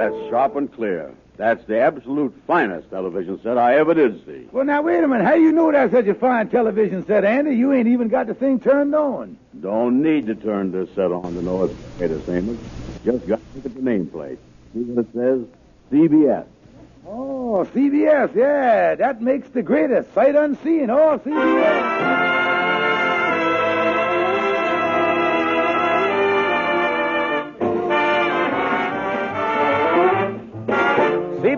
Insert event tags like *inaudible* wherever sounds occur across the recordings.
That's sharp and clear. That's the absolute finest television set I ever did see. Well, now, wait a minute. How do you know that's such a fine television set, Andy? You ain't even got the thing turned on. Don't need to turn this set on to know it's latest, Amos. Just got to look at the nameplate. See what it says? CBS. Oh, CBS, yeah. That makes the greatest. Sight unseen. Oh, CBS.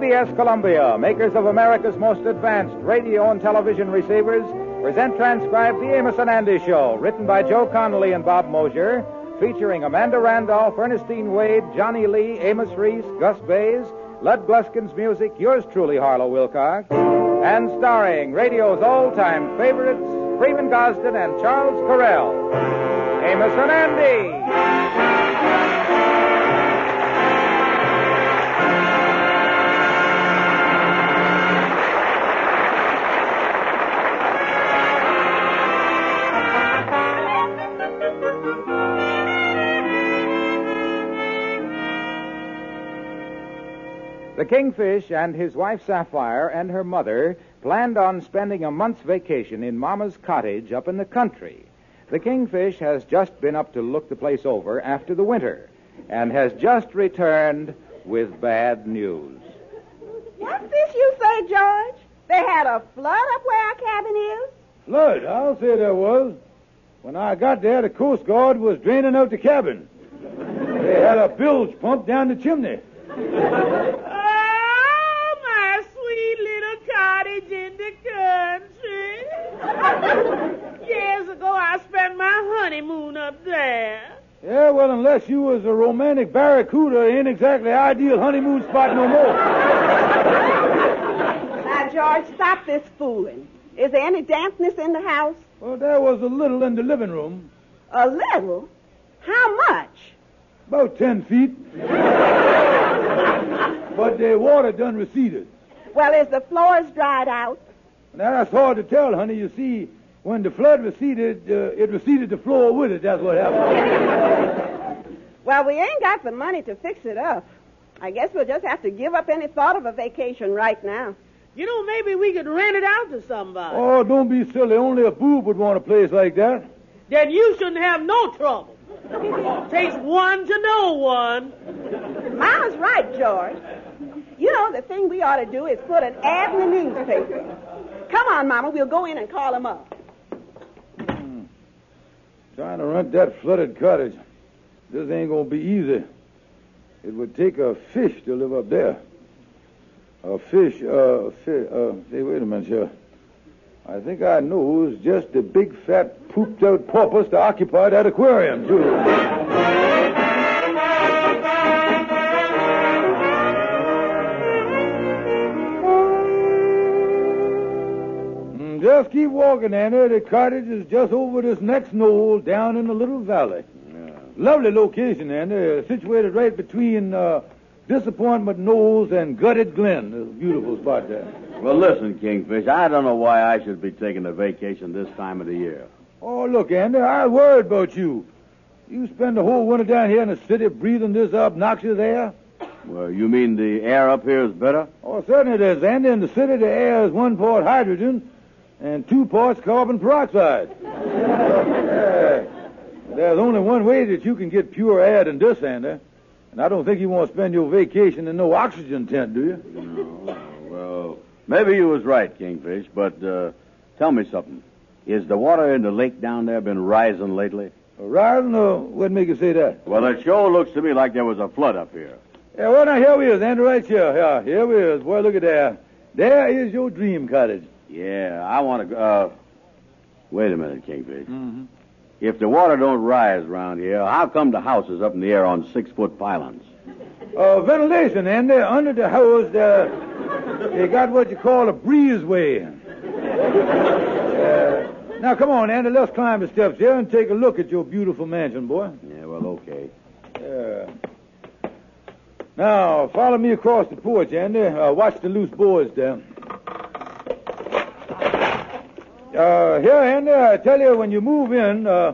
CBS Columbia, makers of America's most advanced radio and television receivers, present transcribed The Amos and Andy Show, written by Joe Connolly and Bob Mosier, featuring Amanda Randolph, Ernestine Wade, Johnny Lee, Amos Reese, Gus Bays, Lud Gluskin's music, yours truly, Harlow Wilcox, and starring radio's all-time favorites, Freeman Gosden and Charles Correll. Amos and Andy. The Kingfish and his wife Sapphire and her mother planned on spending a month's vacation in Mama's cottage up in the country. The Kingfish has just been up to look the place over after the winter and has just returned with bad news. What's this you say, George? They had a flood up where our cabin is? Flood, I'll say there was. When I got there, the Coast Guard was draining out the cabin. They had a bilge pump down the chimney. Years ago, I spent my honeymoon up there. Yeah, well, unless you was a romantic barracuda, it ain't exactly ideal honeymoon spot no more. Now, George, stop this fooling. Is there any dampness in the house? Well, there was a little in the living room, A little? How much? about ten feet. but the water done receded. Well, is the floors dried out? Now, that's hard to tell, honey. You see, when the flood receded, uh, it receded the floor with it. That's what happened. *laughs* Well, we ain't got the money to fix it up. I guess we'll just have to give up any thought of a vacation right now. You know, maybe we could rent it out to somebody. oh, don't be silly. Only a boob would want a place like that. Then you shouldn't have no trouble. Takes one to know one. Mama's right, George. You know, the thing we ought to do is put an ad in the newspaper. Come on, Mama, we'll go in and call him up. Trying to rent that flooded cottage. This ain't gonna be easy. It would take a fish to live up there. A fish, uh, fish, uh, say, wait a minute, sir. I think I know it's just a big, fat, pooped out porpoise to occupy that aquarium, too. Just keep walking, Anna. The cottage is just over this next knoll down in the little valley. Lovely location, Anna. Situated right between uh, Disappointment Knolls and Gutted Glen. A beautiful spot there. Well, listen, Kingfish, I don't know why I should be taking a vacation this time of the year. Oh, look, Andy, I worried about you. You spend the whole winter down here in the city breathing this obnoxious air? Well, you mean the air up here is better? Oh, certainly it is, Andy. In the city, the air is one part hydrogen and two parts carbon peroxide. *laughs* There's only one way that you can get pure air than this, Andy. And I don't think you want to spend your vacation in no oxygen tent, do you? No. Well, maybe you was right, Kingfish, but uh, tell me something. Is the water in the lake down there been rising lately? Rising, or what make you say that? Well, it sure looks to me like there was a flood up here. Yeah, well, now, here we is, Andy, right here. Yeah, here we is. Boy, look at there. There is your dream cottage. Yeah, I want to. Uh, Wait a minute, Kingfish. Mm-hmm. If the water don't rise around here, how come the house is up in the air on six-foot pylons? Uh, ventilation, and uh, under the house, uh, they got what you call a breezeway. Uh, now, come on, Andy, let's climb the steps here and take a look at your beautiful mansion, boy. Yeah, well, okay. Yeah. Now, follow me across the porch, Andy. Uh, watch the loose boards there. Uh, here, Andy, I tell you, when you move in, uh,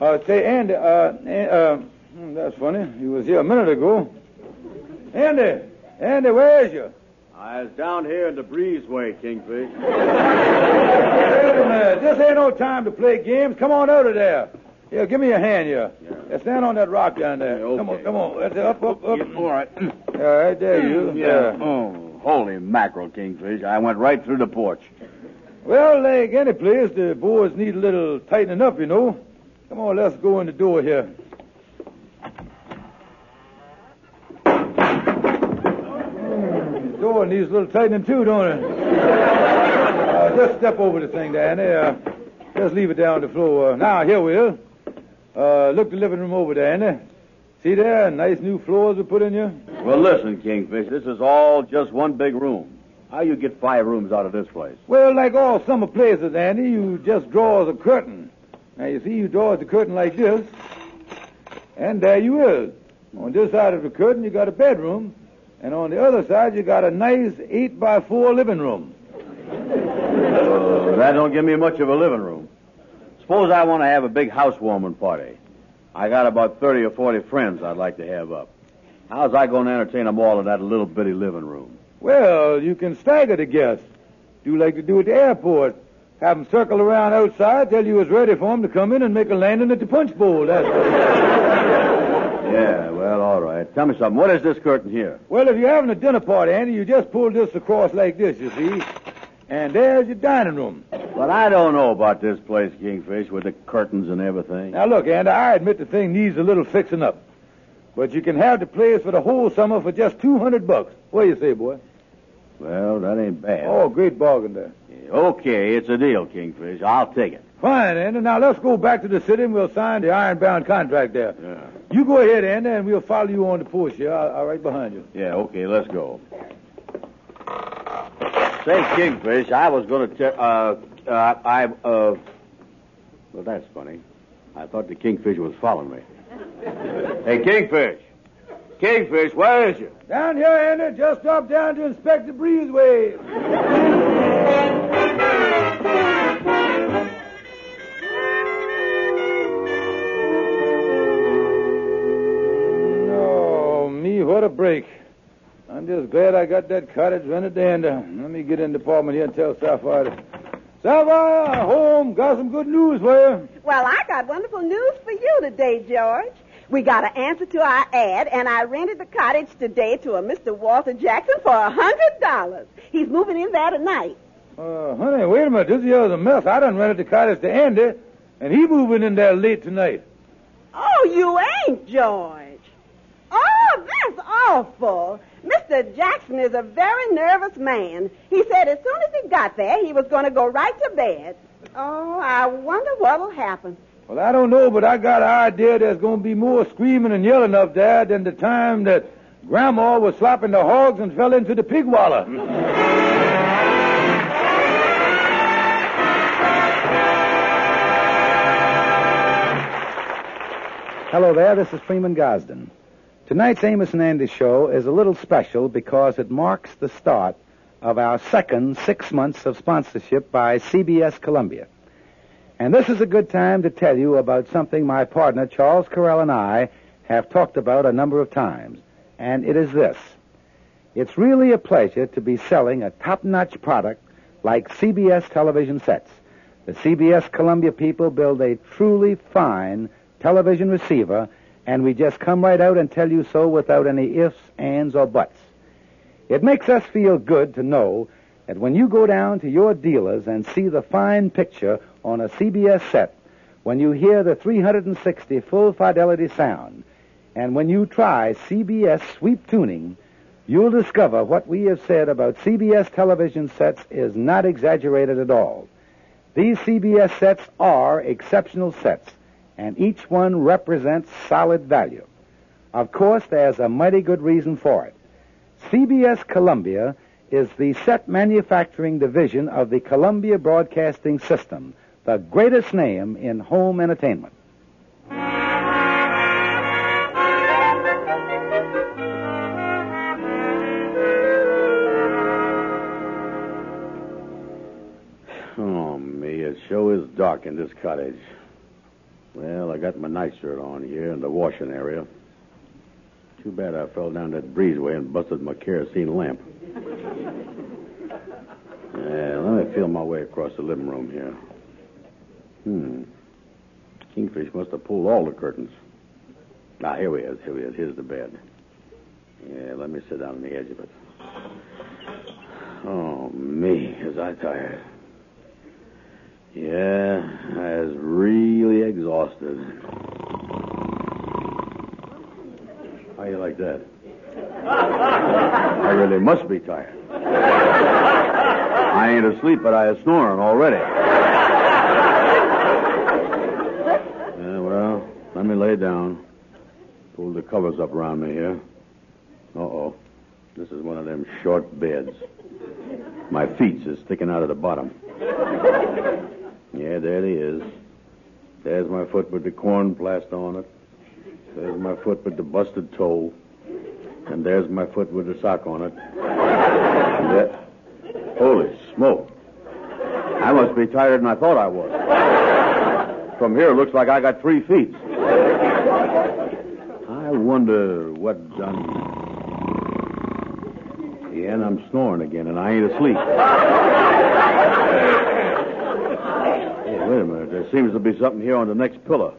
uh, say, Andy, uh, An- uh, hmm, that's funny. He was here a minute ago. Andy, Andy, where is you? I was down here in the breezeway, Kingfish. *laughs* Wait a minute. This ain't no time to play games. Come on out of there. Here, give me a hand here. Yeah, stand on that rock down there. Yeah, Come on, come on. Up, up, up. Yeah, all right. Yeah, right there, you. *clears throat* Yeah. Oh, holy mackerel, Kingfish. I went right through the porch. Well, like any place, the boards need a little tightening up, you know. Come on, let's go in the door here. The door needs a little tightening too, don't it? Uh, just step over the thing, Danny. Uh, just leave it down the floor. Uh, now, here, we'll Uh, look the living room over Andy. See there? Nice new floors we put in here. Well, listen, Kingfish. This is all just one big room. How you get five rooms out of this place? Well, like all summer places, Andy, you just draw the curtain. Now, you see, you draw the curtain like this, and there you is. On this side of the curtain, you got a bedroom, and on the other side, you got a nice eight by four living room. Uh, that don't give me much of a living room. Suppose I want to have a big housewarming party. I got about 30 or 40 friends I'd like to have up. How's I going to entertain them all in that little bitty living room? Well, you can stagger the guests. Do like to do at the airport. Have them circle around outside, tell you it's ready for them to come in and make a landing at the punch bowl. That's Yeah, well, all right. Tell me something. What is this curtain here? Well, if you're having a dinner party, Andy, you just pull this across like this, you see. And there's your dining room. But I don't know about this place, Kingfish, with the curtains and everything. Now, look, Andy, I admit the thing needs a little fixing up. But you can have the place for the whole summer for just 200 bucks. What do you say, boy? Well, that ain't bad. Oh, great bargain there. Okay, it's a deal, Kingfish. I'll take it. Fine, Andy. Now, let's go back to the city and we'll sign the iron-bound contract there. Yeah. You go ahead, Andy, and we'll follow you on the porch here. I'll, I'll right behind you. Yeah, okay, let's go. Say, Kingfish, I was going to tell, uh, uh, I, uh, well, that's funny. I thought the Kingfish was following me. hey, Kingfish. Kingfish, where is you? Down here, Andy. Just drop down to inspect the breezeway. Oh, me, what a break. I'm just glad I got that cottage rented to Andy. Let me get in the apartment here and tell Sapphire. to- Sapphire, home. Got some good news for you. Well, I got wonderful news for you today, George. We got an answer to our ad, and I rented the cottage today to a Mr. Walter Jackson for a hundred dollars. He's moving in there tonight. Uh, honey, wait a minute. This here's a mess. I done rented the cottage to Andy, and he moving in there late tonight. Oh, you ain't, George. Oh, that's awful. Mr. Jackson is a very nervous man. He said as soon as he got there, he was going to go right to bed. Oh, I wonder what'll happen. Well, I don't know, but I got an idea there's going to be more screaming and yelling up there than the time that Grandma was slapping the hogs and fell into the pig wallow. *laughs* Hello there, this is Freeman Gosden. Tonight's Amos and Andy show is a little special because it marks the start of our second six months of sponsorship by CBS Columbia. And this is a good time to tell you about something my partner Charles Correll and I have talked about a number of times. And it is this. It's really a pleasure to be selling a top-notch product like CBS television sets. The CBS Columbia people build a truly fine television receiver, and we just come right out and tell you so without any ifs, ands, or buts. It makes us feel good to know that when you go down to your dealers and see the fine picture on a CBS set, when you hear the 360 full fidelity sound, and when you try CBS sweep tuning, you'll discover what we have said about CBS television sets is not exaggerated at all. These CBS sets are exceptional sets, and each one represents solid value. Of course, there's a mighty good reason for it. CBS Columbia is the set manufacturing division of the Columbia Broadcasting System, the greatest name in home entertainment. Oh, me, it sure is dark in this cottage. Well, I got my nightshirt on here in the washing area. Too bad I fell down that breezeway and busted my kerosene lamp. *laughs* Yeah, let me feel my way across the living room here. Hmm. Kingfish must have pulled all the curtains. Ah, here he is. Here he is. Here's the bed. Yeah, let me sit down on the edge of it. Oh, me, is I tired. Yeah, I was really exhausted. How you like that? I really must be tired. I ain't asleep, but I is snoring already. Yeah, well, let me lay down. Pull the covers up around me here. Uh-oh. This is one of them short beds. My feet's is sticking out of the bottom. Yeah, there he is. There's my foot with the corn plaster on it. There's my foot with the busted toe. And there's my foot with the sock on it. And. Holy smoke. I must be tighter than I thought I was. From here, it looks like I got three feet. I wonder what done. Yeah, and I'm snoring again, and I ain't asleep. Hey, wait a minute. There seems to be something here on the next pillar.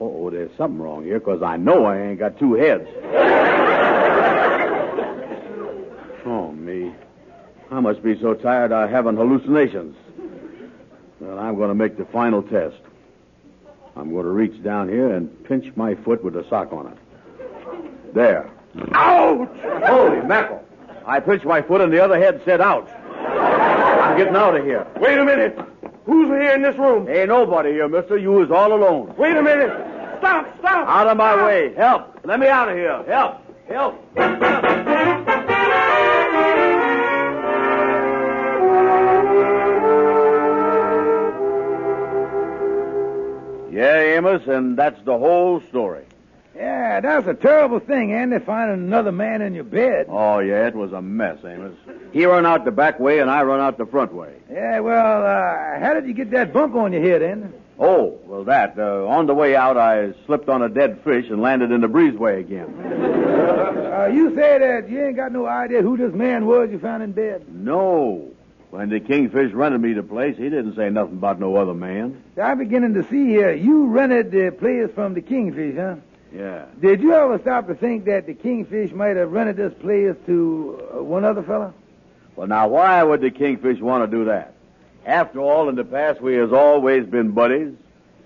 Oh, there's something wrong here, because I know I ain't got two heads. Oh, me. I must be so tired I'm having hallucinations. Well, I'm going to make the final test. I'm going to reach down here and pinch my foot with a sock on it. There. Ouch! Holy mackerel. I pinched my foot and the other head said ouch. I'm getting out of here. Wait a minute. Who's here in this room? Ain't nobody here, mister. You is all alone. Wait a minute. Stop, stop. Out of my way. Help. Let me out of here. Help. Help. Yeah, Amos, and that's the whole story. Yeah, that's a terrible thing, Andy, finding another man in your bed. Oh, yeah, it was a mess, Amos. He run out the back way, and I run out the front way. Yeah, well, uh, how did you get that bump on your head, Andy? Oh, well, that. Uh, on the way out, I slipped on a dead fish and landed in the breezeway again. *laughs* Uh, you say that you ain't got no idea who this man was you found in bed. No. When the Kingfish rented me the place, he didn't say nothing about no other man. I'm beginning to see here. You rented the place from the Kingfish, huh? Yeah. Did you ever stop to think that the Kingfish might have rented this place to uh, one other fella? Well, now, why would the Kingfish want to do that? After all, in the past, we has always been buddies.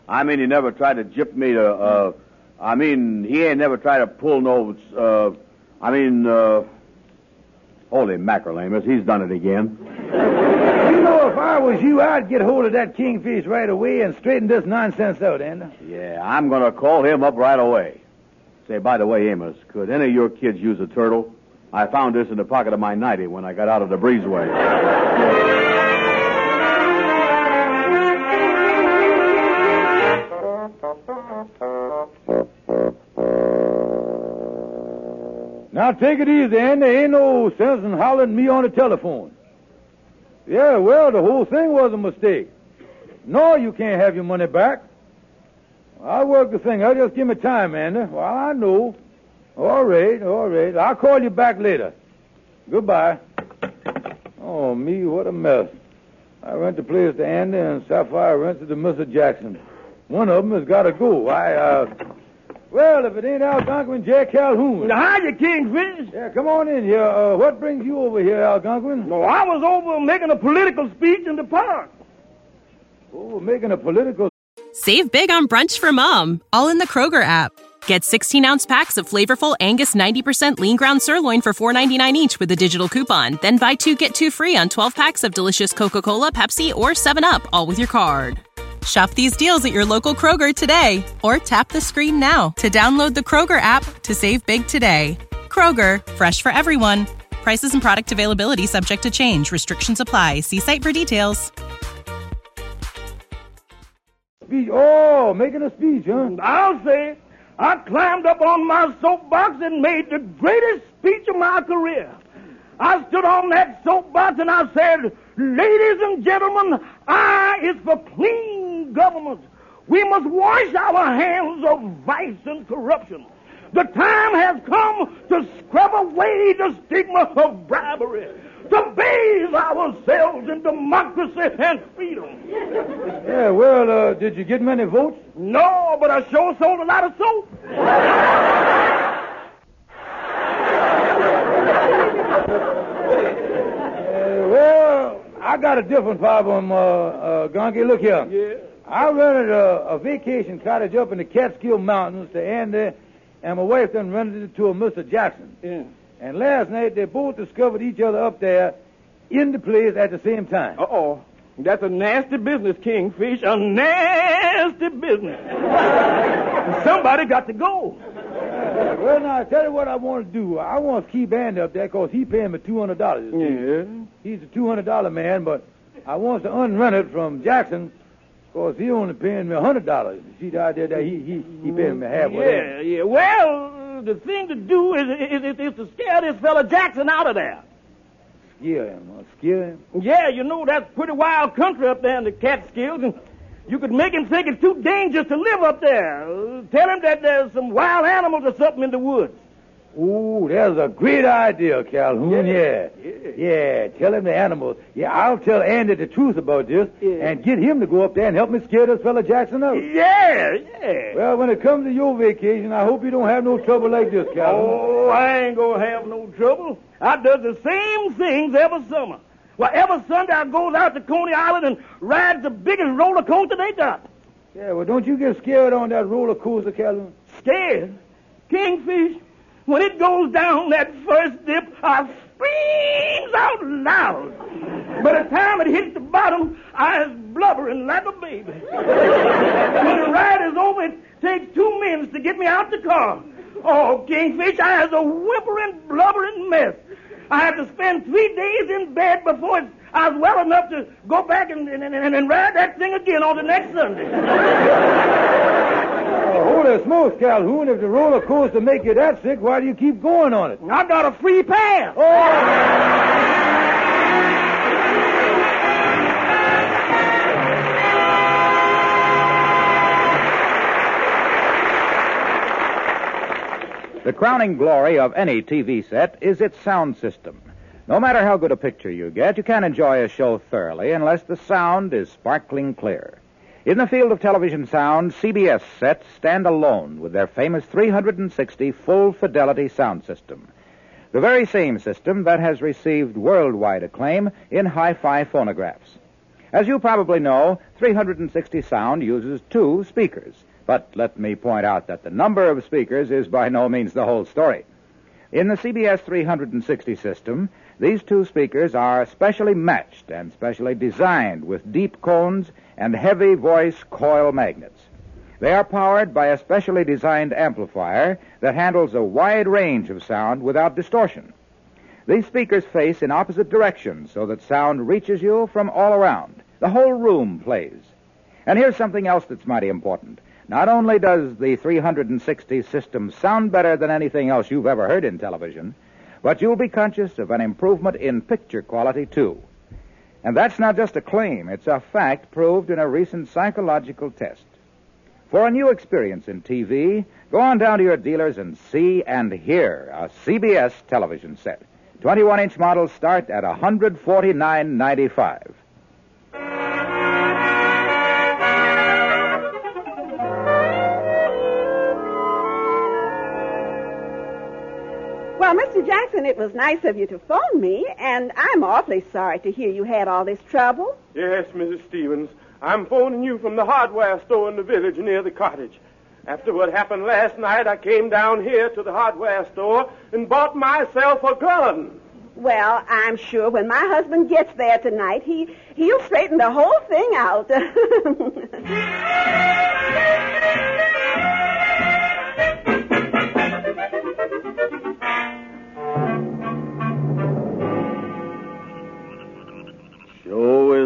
I mean, he never tried to jip me to, uh, I mean, he ain't never tried to pull no, uh, I mean, uh, holy mackerel, Amos, he's done it again. You know, if I was you, I'd get hold of that Kingfish right away and straighten this nonsense out, Andy. Yeah, I'm going to call him up right away. Say, by the way, Amos, could any of your kids use a turtle? I found this in the pocket of my nightie when I got out of the breezeway. Now take it easy, Andy. Ain't no sense in hollering me on the telephone. Yeah, well, the whole thing was a mistake. No, you can't have your money back. I'll work the thing out. Just give me time, Andy. Well, I know. All right, all right. I'll call you back later. Goodbye. Oh, me, what a mess. I rent the place to Andy, and Sapphire rents it to Mr. Jackson. One of them has got to go. I, uh... Well, if it ain't Algonquin, J. Calhoun. Now, hiya, Kingfish. Yeah, come on in here. Uh, what brings you over here, Algonquin? No, I was over making a political speech in the park. Oh, making a political Save big on brunch for mom, all in the Kroger app. Get 16 ounce packs of flavorful Angus 90% lean ground sirloin for $4.99 each with a digital coupon. Then buy two get two free on 12 packs of delicious Coca Cola, Pepsi, or 7UP, all with your card. Shop these deals at your local Kroger today or tap the screen now to download the Kroger app to save big today. Kroger, fresh for everyone. Prices and product availability subject to change. Restrictions apply. See site for details. Speech. Oh, making a speech, huh? I'll say, I climbed up on my soapbox and made the greatest speech of my career. I stood on that soapbox and I said, Ladies and gentlemen, I is for clean government. We must wash our hands of vice and corruption. The time has come to scrub away the stigma of bribery, to bathe ourselves in democracy and freedom. Yeah, well, uh, did you get many votes? No, but I sure sold a lot of soap. Uh, well, I got a different problem, uh, uh, Gonky. Look here. Yeah. I rented a, a vacation cottage up in the Catskill Mountains to Andy, and my wife then rented it to a Mr. Jackson. Yeah. And last night they both discovered each other up there in the place at the same time. Uh-oh. That's a nasty business, Kingfish. A nasty business. *laughs* Somebody got to go. *laughs* Well, now, I tell you what I want to do. I want to keep Andy up there because he paying me $200. Yeah. He's a $200 man, but I want to unrent it from Jackson because he only paying me $100. See the idea that he, he, he paying me half of Yeah, yeah. Well, the thing to do is, is, is, is to scare this fella Jackson out of there. Scare him, huh? Scare him? Yeah, you know, that's pretty wild country up there in the Catskills, and you could make him think it's too dangerous to live up there. Tell him that there's some wild animals or something in the woods. Ooh, that's a great idea, Calhoun. Yeah. Yeah. Yeah, tell him the animals. Yeah, I'll tell Andy the truth about this Yeah. and get him to go up there and help me scare this fella Jackson out. Yeah, yeah. Well, when it comes to your vacation, I hope you don't have no trouble like this, Calhoun. Oh, I ain't gonna have no trouble. I does the same things every summer. Well, every Sunday I goes out to Coney Island and rides the biggest roller coaster they got. Yeah, well, don't you get scared on that roller coaster, Calhoun? Scared? Kingfish? When it goes down that first dip, I screams out loud. By the time it hits the bottom, I is blubbering like a baby. when the ride is over, it takes two minutes to get me out the car. Oh, Kingfish, I is a whimpering, blubbering mess. I have to spend three days in bed before it's, I was well enough to go back and, and, and, and ride that thing again on the next Sunday. *laughs* Oh, holy smokes, Calhoun. If the roller coaster make you that sick, why do you keep going on it? I got a free pass. Oh, The crowning glory of any TV set is its sound system. No matter how good a picture you get, you can't enjoy a show thoroughly unless the sound is sparkling clear. In the field of television sound, CBS sets stand alone with their famous 360 full fidelity sound system. The very same system that has received worldwide acclaim in hi fi phonographs. As you probably know, 360 sound uses two speakers. But let me point out that the number of speakers is by no means the whole story. In the CBS 360 system, these two speakers are specially matched and specially designed with deep cones and heavy voice coil magnets. They are powered by a specially designed amplifier that handles a wide range of sound without distortion. These speakers face in opposite directions so that sound reaches you from all around. The whole room plays. And here's something else that's mighty important. Not only does the 360 system sound better than anything else you've ever heard in television, but you'll be conscious of an improvement in picture quality, too. And that's not just a claim, it's a fact proved in a recent psychological test. For a new experience in TV, go on down to your dealers and see and hear a CBS television set. 21 inch models start at $149.95. Mr. Jackson, it was nice of you to phone me, and I'm awfully sorry to hear you had all this trouble. Yes, Mrs. Stevens. I'm phoning you from the hardware store in the village near the cottage. After what happened last night, I came down here to the hardware store and bought myself a gun. Well, I'm sure when my husband gets there tonight, he he'll straighten the whole thing out. *laughs*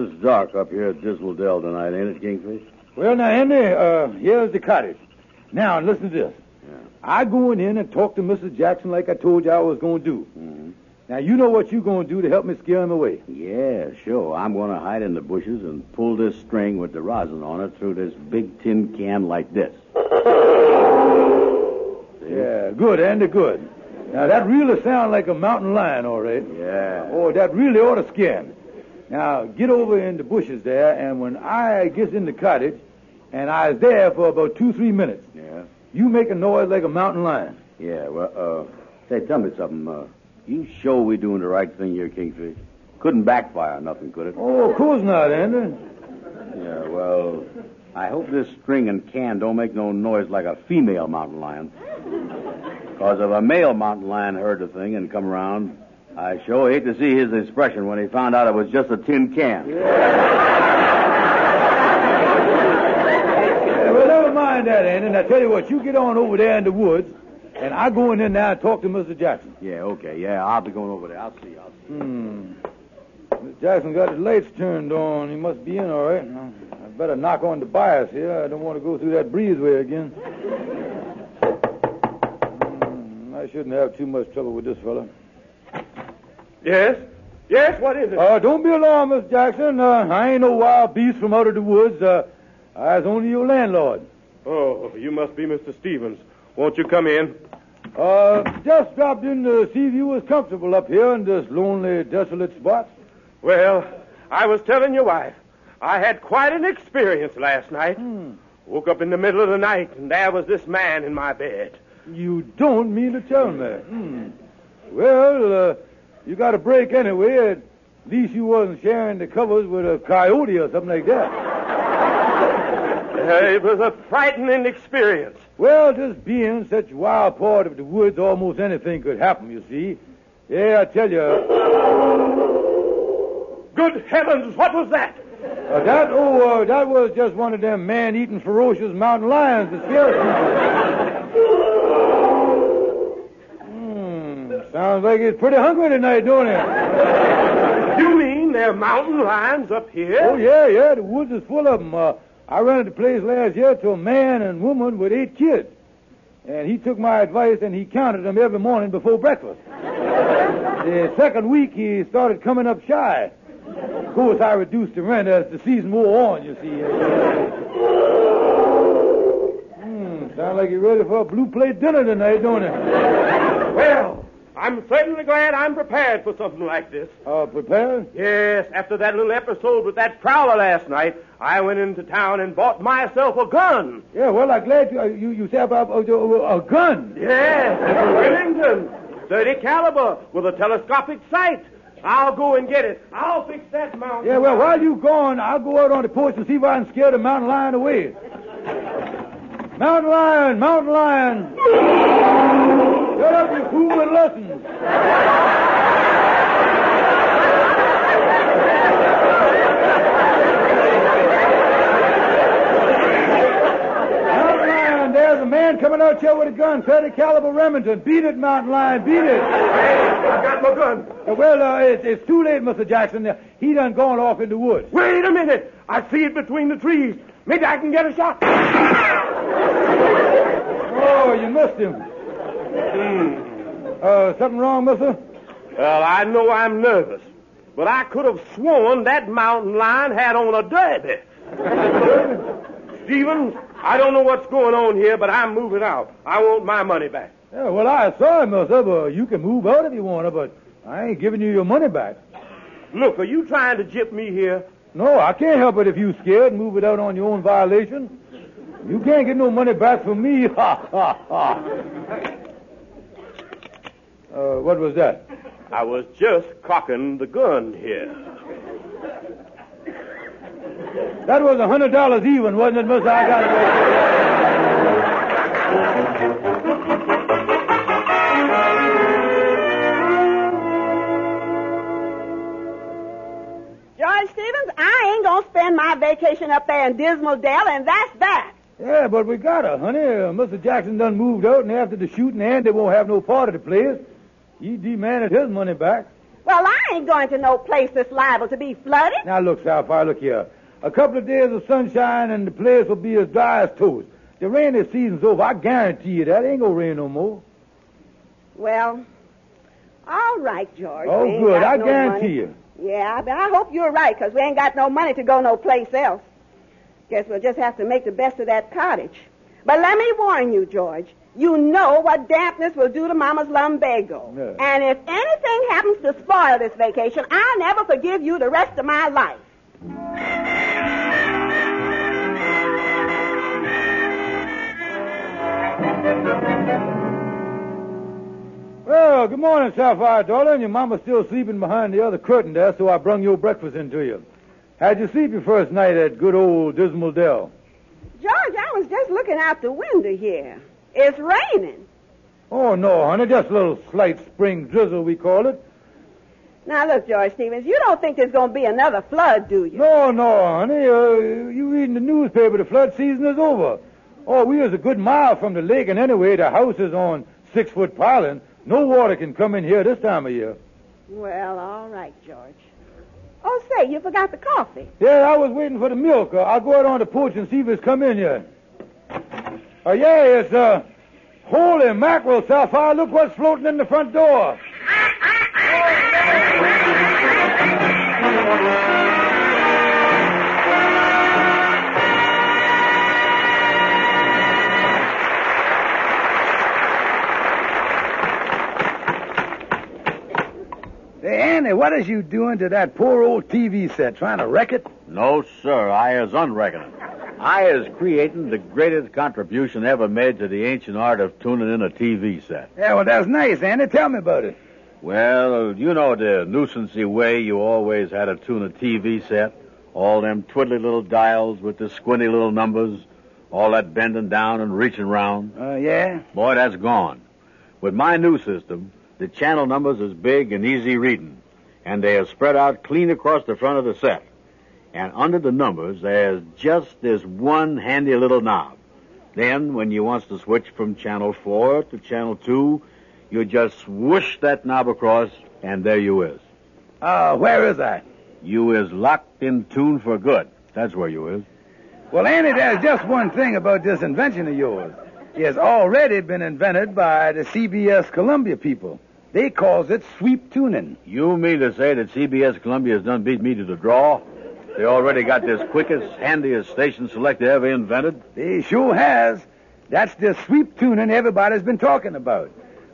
is dark up here at Dismal Dell tonight, ain't it, Kingfish? Well, now, Andy, uh, here's the cottage. Now, listen to this. Yeah. I going in and talk to Mrs. Jackson like I told you I was going to do. Mm-hmm. Now, you know what you're going to do to help me scare him away. Yeah, sure. I'm going to hide in the bushes and pull this string with the rosin on it through this big tin can like this. Yeah, good, Andy, good. Now, that really sounds like a mountain lion, all right. Yeah. Oh, that really ought to scare him. Now, get over in the bushes there, and when I gets in the cottage, and I was there for about two, three minutes, Yeah. you make a noise like a mountain lion. Yeah, well, uh, say, tell me something. Uh, you sure we doing the right thing here, Kingfish? Couldn't backfire nothing, could it? Oh, of course not, Andy. Yeah, well, I hope this string and can don't make no noise like a female mountain lion. Because if a male mountain lion heard the thing and come around, I sure hate to see his expression when he found out it was just a tin can. Yeah, *laughs* well, never mind that, Andy. Now, tell you what, you get on over there in the woods, and I go in there now and talk to Mr. Jackson. Yeah, okay, yeah, I'll be going over there. I'll see you. I'll see you. Hmm. Mr. Jackson got his lights turned on. He must be in all right. I better knock on the bias here. I don't want to go through that breezeway again. Hmm, I shouldn't have too much trouble with this fella. Yes? Yes, what is it? Uh, don't be alarmed, Miss Jackson. Uh, I ain't no wild beast from out of the woods. Uh, I was only your landlord. oh, you must be Mr. Stevens. Won't you come in? Uh, just dropped in to see if you was comfortable up here in this lonely, desolate spot. Well, I was telling your wife, I had quite an experience last night. Woke up in the middle of the night, and there was this man in my bed. You don't mean to tell me. Hmm. Well, uh, you got a break anyway. At least you wasn't sharing the covers with a coyote or something like that. Uh, *laughs* it was a frightening experience. Well, just being such a wild part of the woods, almost anything could happen, you see. Yeah, I tell you. Good heavens, what was that? Uh, that, oh, uh, that was just one of them man-eating ferocious mountain lions that scared people. *laughs* Sounds like he's pretty hungry tonight, don't it? You mean there are mountain lions up here? Oh, yeah, yeah, the woods is full of them. Uh, I rented the place last year to a man and woman with eight kids. And he took my advice and he counted them every morning before breakfast. the second week, he started coming up shy. Of course, I reduced the rent as the season wore on, you see. Hmm, sound like you're ready for a blue plate dinner tonight, don't it? Well, I'm certainly glad I'm prepared for something like this. Uh, prepared? Yes, after that little episode with that prowler last night, I went into town and bought myself a gun. Yeah, well, I'm glad you, uh, you, you said about uh, a gun. Yes, a Remington, 30 caliber, with a telescopic sight. I'll go and get it. I'll fix that mountain. Yeah, well, while you're gone, I'll go out on the porch and see if I can scare the mountain lion away. Mountain lion, mountain lion. Shut up, you fool, and listen. Mountain lion, there's a man coming out here with a gun, 30 caliber Remington. Beat it, mountain lion, beat it. I got my gun. Uh, well, uh, it's, it's too late, Mr. Jackson. Uh, he done gone off in the woods. Wait a minute. I see it between the trees. Maybe I can get a shot. Oh, you missed him. Uh, something wrong, mister? Well, I know I'm nervous, but I could have sworn that mountain lion had on a derby. Stevens, I don't know what's going on here, but I'm moving out. I want my money back. Yeah, well, I saw him, mister, but you can move out if you want to, but I ain't giving you your money back. Look, are you trying to jip me here? No, I can't help it if you scared and move it out on your own violation. You can't get no money back from me. *laughs* Ha, ha, ha. Uh, what was that? I was just cocking the gun here. That was a hundred dollars even, wasn't it, Mister? I got it. George Stevens, I ain't gonna spend my vacation up there in Dismal Dell, and that's that. Yeah, but we got her, honey. Uh, Mr. Jackson done moved out, and after the shooting, Andy won't have no part of the place. He demanded his money back. Well, I ain't going to no place that's liable to be flooded. Now, look, Sapphire, look here. A couple of days of sunshine, and the place will be as dry as toast. The rainy season's over. I guarantee you that. It ain't gonna rain no more. Well, all right, George. Oh, We good. I no guarantee money. you. Yeah, but I hope you're right, because we ain't got no money to go no place else. Guess we'll just have to make the best of that cottage. But let me warn you, George. You know what dampness will do to Mama's lumbago. Yeah. And if anything happens to spoil this vacation, I'll never forgive you the rest of my life. Well, good morning, Sapphire, darling. Your mama's still sleeping behind the other curtain there, so I brung your breakfast into you. How'd you sleep your first night at good old Dismal Dell? George, was just looking out the window here. It's raining. Oh, no, honey. Just a little slight spring drizzle, we call it. Now, look, George Stevens, you don't think there's going to be another flood, do you? No, no, honey. Uh, you reading the newspaper, the flood season is over. Oh, we was a good mile from the lake, and anyway, the house is on six-foot piling. No water can come in here this time of year. Well, all right, George. Oh, say, you forgot the coffee. Yeah, I was waiting for the milk. Uh, I'll go out on the porch and see if it's come in yet. Oh, yeah, it's, uh, holy mackerel, Sapphire. Look what's floating in the front door. Hey, Andy, what is you doing to that poor old TV set? Trying to wreck it? No, sir. I is unreckoning. I is creating the greatest contribution ever made to the ancient art of tuning in a TV set. Yeah, well, that's nice, Andy. Tell me about it. Well, you know the nuisancey way you always had to tune a TV set. All them twiddly little dials with the squinty little numbers. All that bending down and reaching round. Uh, yeah? Boy, that's gone. With my new system, the channel numbers is big and easy reading. And they are spread out clean across the front of the set. And under the numbers, there's just this one handy little knob. Then, when you wants to switch from channel 4 to channel 2, you just swoosh that knob across, and there you is. Uh, where is that? You is locked in tune for good. That's where you is. Well, Andy, there's just one thing about this invention of yours. It has already been invented by the CBS Columbia people. They calls it sweep tuning. You mean to say that CBS Columbia has done beat me to the draw? They already got this quickest, handiest station selector ever invented? They sure has. That's the sweep tuning everybody's been talking about.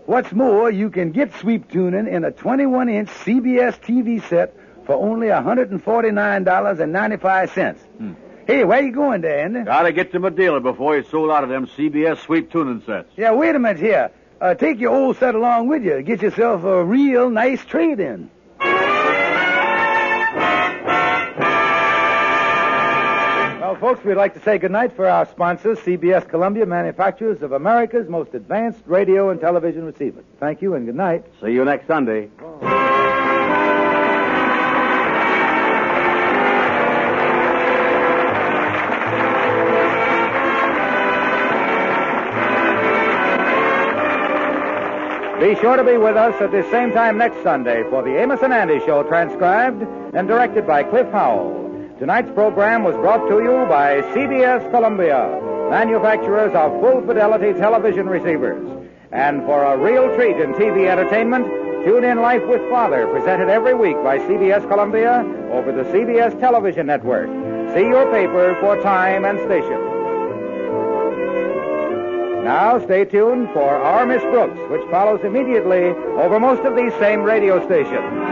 What's more, you can get sweep tuning in a 21-inch CBS TV set for only $149.95. Hmm. Hey, where you going there, Andy? Gotta get to my dealer before he's sold out of them CBS sweep tuning sets. Yeah, wait a minute here. Uh, take your old set along with you. Get yourself a real nice trade-in. Well, folks, we'd like to say goodnight for our sponsors, CBS Columbia, manufacturers of America's most advanced radio and television receivers. Thank you and good night. See you next Sunday. Be sure to be with us at the same time next Sunday for the Amos and Andy Show, transcribed and directed by Cliff Howell. Tonight's program was brought to you by CBS Columbia, manufacturers of full fidelity television receivers. And for a real treat in TV entertainment, tune in Life with Father, presented every week by CBS Columbia over the CBS television network. See your paper for time and station. Now stay tuned for Our Miss Brooks, which follows immediately over most of these same radio stations.